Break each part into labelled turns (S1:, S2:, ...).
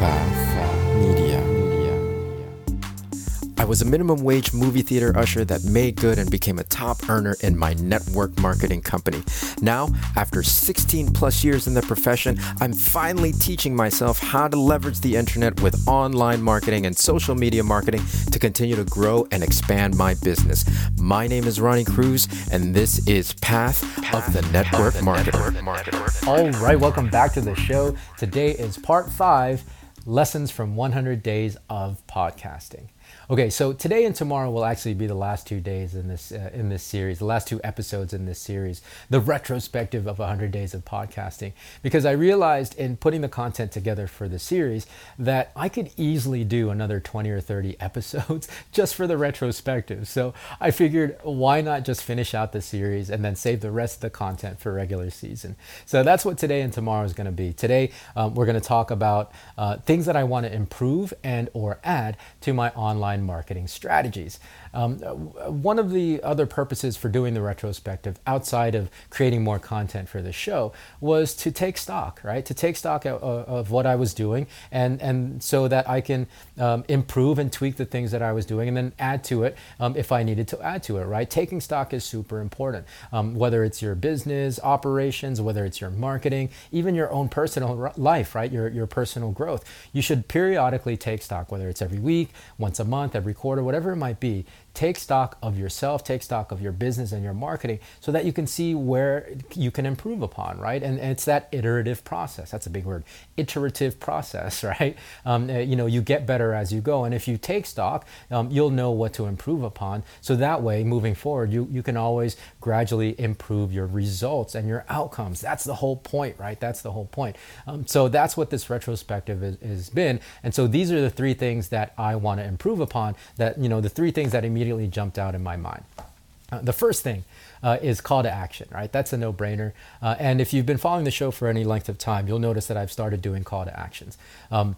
S1: Media. I was a minimum wage movie theater usher that made good and became a top earner in my network marketing company. Now, after 16 plus years in the profession, I'm finally teaching myself how to leverage the internet with online marketing and social media marketing to continue to grow and expand my business. My name is Ronnie Cruz, and this is Path, Path of the network Marketer.
S2: All right, welcome back to the show. Today is part five lessons from 100 days of podcasting. Okay, so today and tomorrow will actually be the last two days in this uh, in this series, the last two episodes in this series, the retrospective of 100 days of podcasting. Because I realized in putting the content together for the series that I could easily do another 20 or 30 episodes just for the retrospective. So I figured, why not just finish out the series and then save the rest of the content for regular season? So that's what today and tomorrow is going to be. Today um, we're going to talk about uh, things that I want to improve and or add to my online online marketing strategies. Um, one of the other purposes for doing the retrospective, outside of creating more content for the show, was to take stock, right? To take stock of, of what I was doing, and and so that I can um, improve and tweak the things that I was doing, and then add to it um, if I needed to add to it, right? Taking stock is super important. Um, whether it's your business operations, whether it's your marketing, even your own personal life, right? Your your personal growth, you should periodically take stock, whether it's every week, once a month, every quarter, whatever it might be take stock of yourself, take stock of your business and your marketing so that you can see where you can improve upon, right? And, and it's that iterative process. That's a big word. Iterative process, right? Um, uh, you know, you get better as you go. And if you take stock, um, you'll know what to improve upon. So that way, moving forward, you, you can always gradually improve your results and your outcomes. That's the whole point, right? That's the whole point. Um, so that's what this retrospective has been. And so these are the three things that I want to improve upon that, you know, the three things that immediately immediately jumped out in my mind. Uh, the first thing uh, is call to action, right? That's a no brainer. Uh, and if you've been following the show for any length of time, you'll notice that I've started doing call to actions. Um,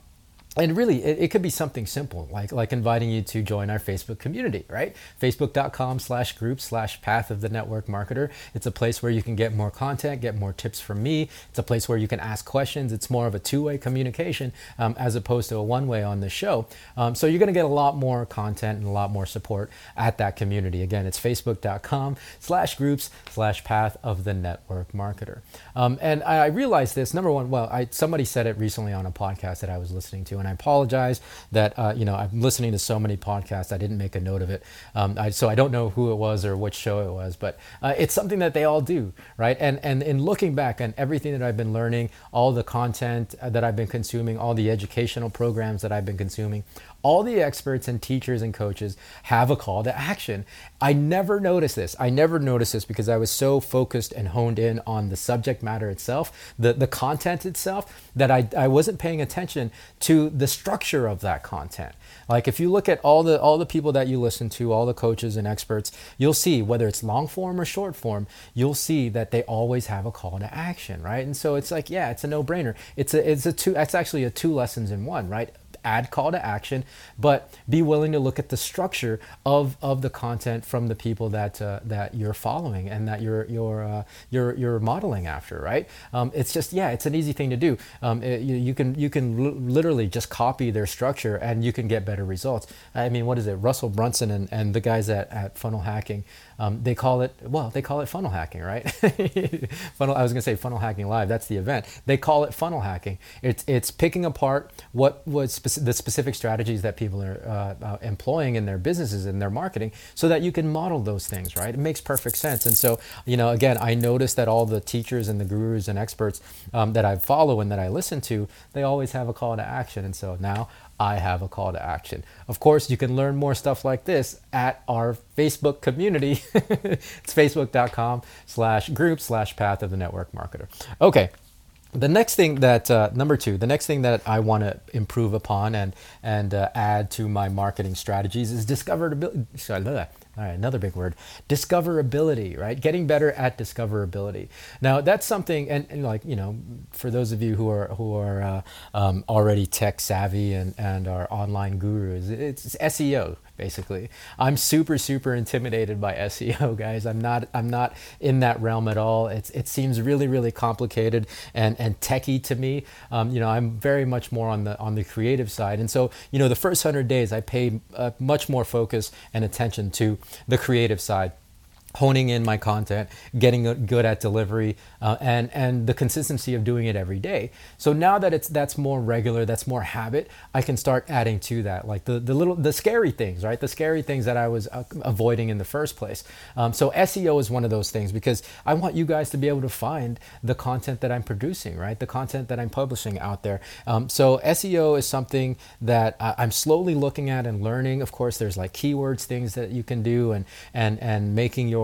S2: and really it, it, could be something simple like like inviting you to join our facebook community right? Facebook.com slash group slash path of the network marketer. It's a place where you can get more content get more tips from me. It's a place where you can ask questions. It's more of a two-way communication um, as opposed to a one-way on the show. Um, so you're going to get a lot more content and a lot more support at that community. Again it's facebook.com slash groups slash path of the network marketer. Um, and I, I realized this number one well I, somebody said it recently on a podcast that i was listening to and I apologize that uh, you know I'm listening to so many podcasts. I didn't make a note of it, um, I, so I don't know who it was or which show it was. But uh, it's something that they all do, right? And and in looking back on everything that I've been learning, all the content uh, that I've been consuming, all the educational programs that I've been consuming, all the experts and teachers and coaches have a call to action. I never noticed this. I never noticed this because I was so focused and honed in on the subject matter itself, the, the content itself, that I, I wasn't paying attention to the structure of that content. Like if you look at all the all the people that you listen to, all the coaches and experts, you'll see whether it's long form or short form, you'll see that they always have a call to action, right? And so it's like, yeah, it's a no-brainer. It's a it's a two it's actually a two lessons in one, right? Add call to action, but be willing to look at the structure of, of the content from the people that uh, that you're following and that you're you're uh, you're, you're modeling after, right? Um, it's just yeah, it's an easy thing to do. Um, it, you, you, can you can l- literally just copy their structure and you can get better results. I mean, what is it? Russell Brunson and, and the guys at, at Funnel Hacking um, they call it well, they call it funnel hacking, right? funnel. I was to say funnel hacking live. That's the event. They call it funnel hacking. It's it's picking apart what was speci- the specific strategies that people are uh, uh, employing in their businesses and their marketing, so that you can model those things, right? It makes perfect sense. And so, you know, again, I noticed that all the teachers and the gurus and experts um, that I follow and that I listen to, they always have a call to action. And so now I have a call to action. Of course, you can learn more stuff like this at our Facebook community. it's facebook.com slash group slash path of the network marketer. Okay. The next thing that uh, number two, the next thing that I want to improve upon and and uh, add to my marketing strategies is discoverability. All right, another big word, discoverability, right? Getting better at discoverability. Now, that's something, and, and like you know, for those of you who are who are uh, um, already tech savvy and and are online gurus, it's, it's SEO basically. I'm super super intimidated by SEO, guys. I'm not I'm not in that realm at all. It's it seems really really complicated and and techy to me. Um, you know, I'm very much more on the on the creative side, and so you know, the first hundred days I pay uh, much more focus and attention to the creative side honing in my content, getting good at delivery, uh, and and the consistency of doing it every day. So now that it's that's more regular, that's more habit, I can start adding to that, like the the little the scary things, right? The scary things that I was uh, avoiding in the first place. Um, so SEO is one of those things because I want you guys to be able to find the content that I'm producing, right? The content that I'm publishing out there. Um, so SEO is something that I'm slowly looking at and learning. Of course, there's like keywords, things that you can do, and and and making your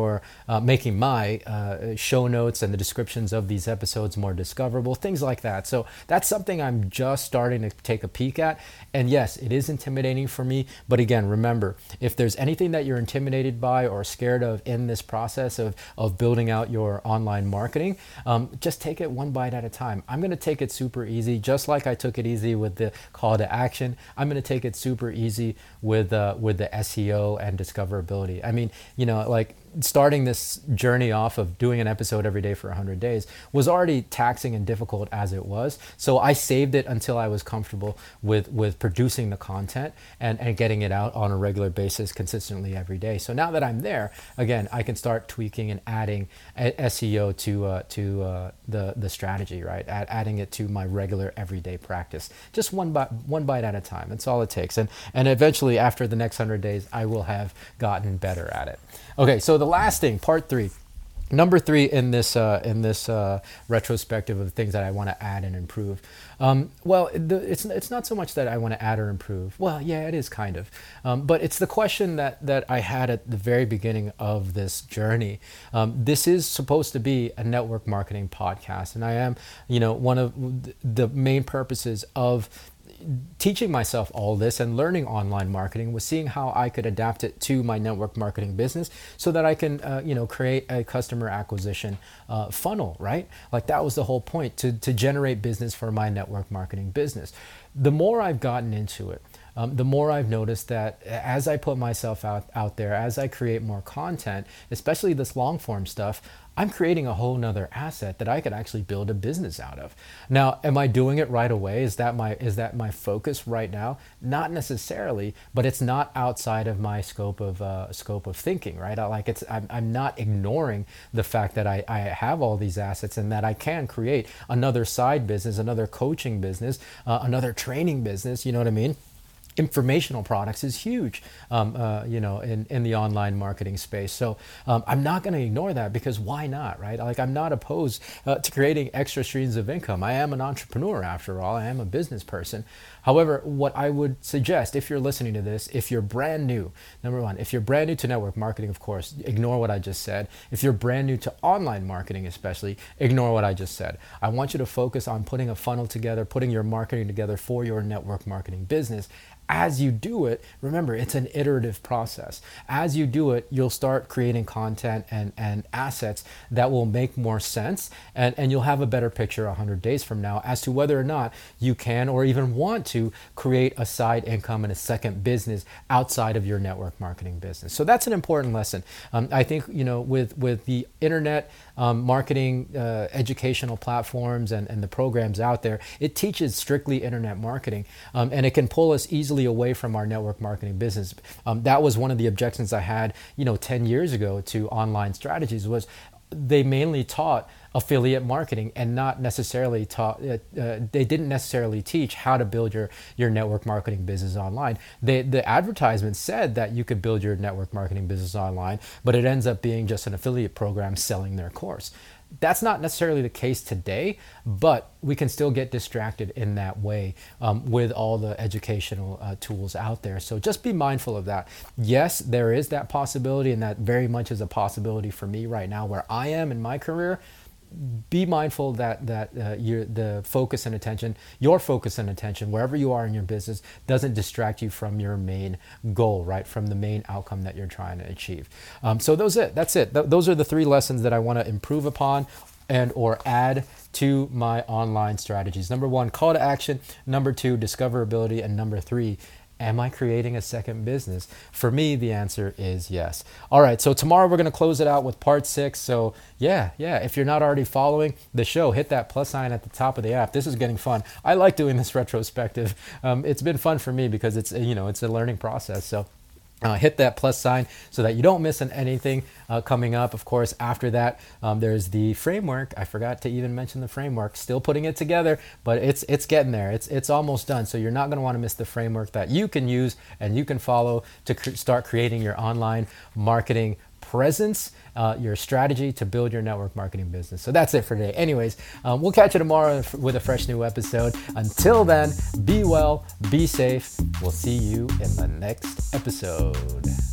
S2: uh, making my uh, show notes and the descriptions of these episodes more discoverable, things like that. So that's something I'm just starting to take a peek at. And yes, it is intimidating for me. But again, remember, if there's anything that you're intimidated by or scared of in this process of, of building out your online marketing, um, just take it one bite at a time. I'm going to take it super easy, just like I took it easy with the call to action. I'm going to take it super easy with uh, with the SEO and discoverability. I mean, you know, like starting this journey off of doing an episode every day for 100 days was already taxing and difficult as it was. So I saved it until I was comfortable with, with producing the content and, and getting it out on a regular basis consistently every day. So now that I'm there, again, I can start tweaking and adding SEO to, uh, to uh, the, the strategy, right? Add, adding it to my regular everyday practice. Just one bite, one bite at a time. That's all it takes. And, and eventually, after the next 100 days, I will have gotten better at it. Okay, so the last thing, part three. Number three in this uh, in this uh, retrospective of things that I want to add and improve. Um, well, the, it's it's not so much that I want to add or improve. Well, yeah, it is kind of, um, but it's the question that that I had at the very beginning of this journey. Um, this is supposed to be a network marketing podcast, and I am, you know, one of the main purposes of teaching myself all this and learning online marketing was seeing how I could adapt it to my network marketing business so that I can, uh, you know, create a customer acquisition uh, funnel, right? Like that was the whole point to, to generate business for my network marketing business. The more I've gotten into it, um, the more I've noticed that as I put myself out, out there, as I create more content, especially this long form stuff, I'm creating a whole nother asset that I could actually build a business out of. Now, am I doing it right away? Is that my is that my focus right now? Not necessarily, but it's not outside of my scope of uh, scope of thinking, right? I, like it's I'm, I'm not ignoring the fact that I, I have all these assets and that I can create another side business, another coaching business, uh, another training business. You know what I mean? Informational products is huge, um, uh, you know, in, in the online marketing space. So um, I'm not going to ignore that because why not, right? Like I'm not opposed uh, to creating extra streams of income. I am an entrepreneur after all. I am a business person. However, what I would suggest if you're listening to this, if you're brand new, number one, if you're brand new to network marketing, of course, ignore what I just said. If you're brand new to online marketing, especially, ignore what I just said. I want you to focus on putting a funnel together, putting your marketing together for your network marketing business as you do it, remember it's an iterative process. As you do it, you'll start creating content and, and assets that will make more sense, and, and you'll have a better picture 100 days from now as to whether or not you can or even want to create a side income and a second business outside of your network marketing business. So that's an important lesson. Um, I think, you know, with, with the internet, um, marketing uh, educational platforms and, and the programs out there, it teaches strictly internet marketing um, and it can pull us easily away from our network marketing business. Um, that was one of the objections I had, you know, 10 years ago to online strategies was they mainly taught affiliate marketing and not necessarily taught uh, uh, they didn't necessarily teach how to build your your network marketing business online they, the advertisement said that you could build your network marketing business online but it ends up being just an affiliate program selling their course that's not necessarily the case today, but we can still get distracted in that way um, with all the educational uh, tools out there. So just be mindful of that. Yes, there is that possibility, and that very much is a possibility for me right now where I am in my career be mindful that that uh, your the focus and attention, your focus and attention, wherever you are in your business, doesn't distract you from your main goal, right? From the main outcome that you're trying to achieve. Um, so those it. That's it. Th- those are the three lessons that I want to improve upon and or add to my online strategies. Number one, call to action. Number two, discoverability, and number three, Am I creating a second business? For me, the answer is yes. All right, so tomorrow we're going to close it out with part six. So, yeah, yeah, if you're not already following the show, hit that plus sign at the top of the app. This is getting fun. I like doing this retrospective. Um, it's been fun for me because it's, you know, it's a learning process. So, uh, hit that plus sign so that you don't miss anything uh, coming up. Of course, after that, um, there's the framework. I forgot to even mention the framework. Still putting it together, but it's it's getting there. It's it's almost done. So you're not going to want to miss the framework that you can use and you can follow to cr- start creating your online marketing presence, uh, your strategy to build your network marketing business. So that's it for today. Anyways, um, we'll catch you tomorrow with a fresh new episode. Until then, be well, be safe. We'll see you in the next episode.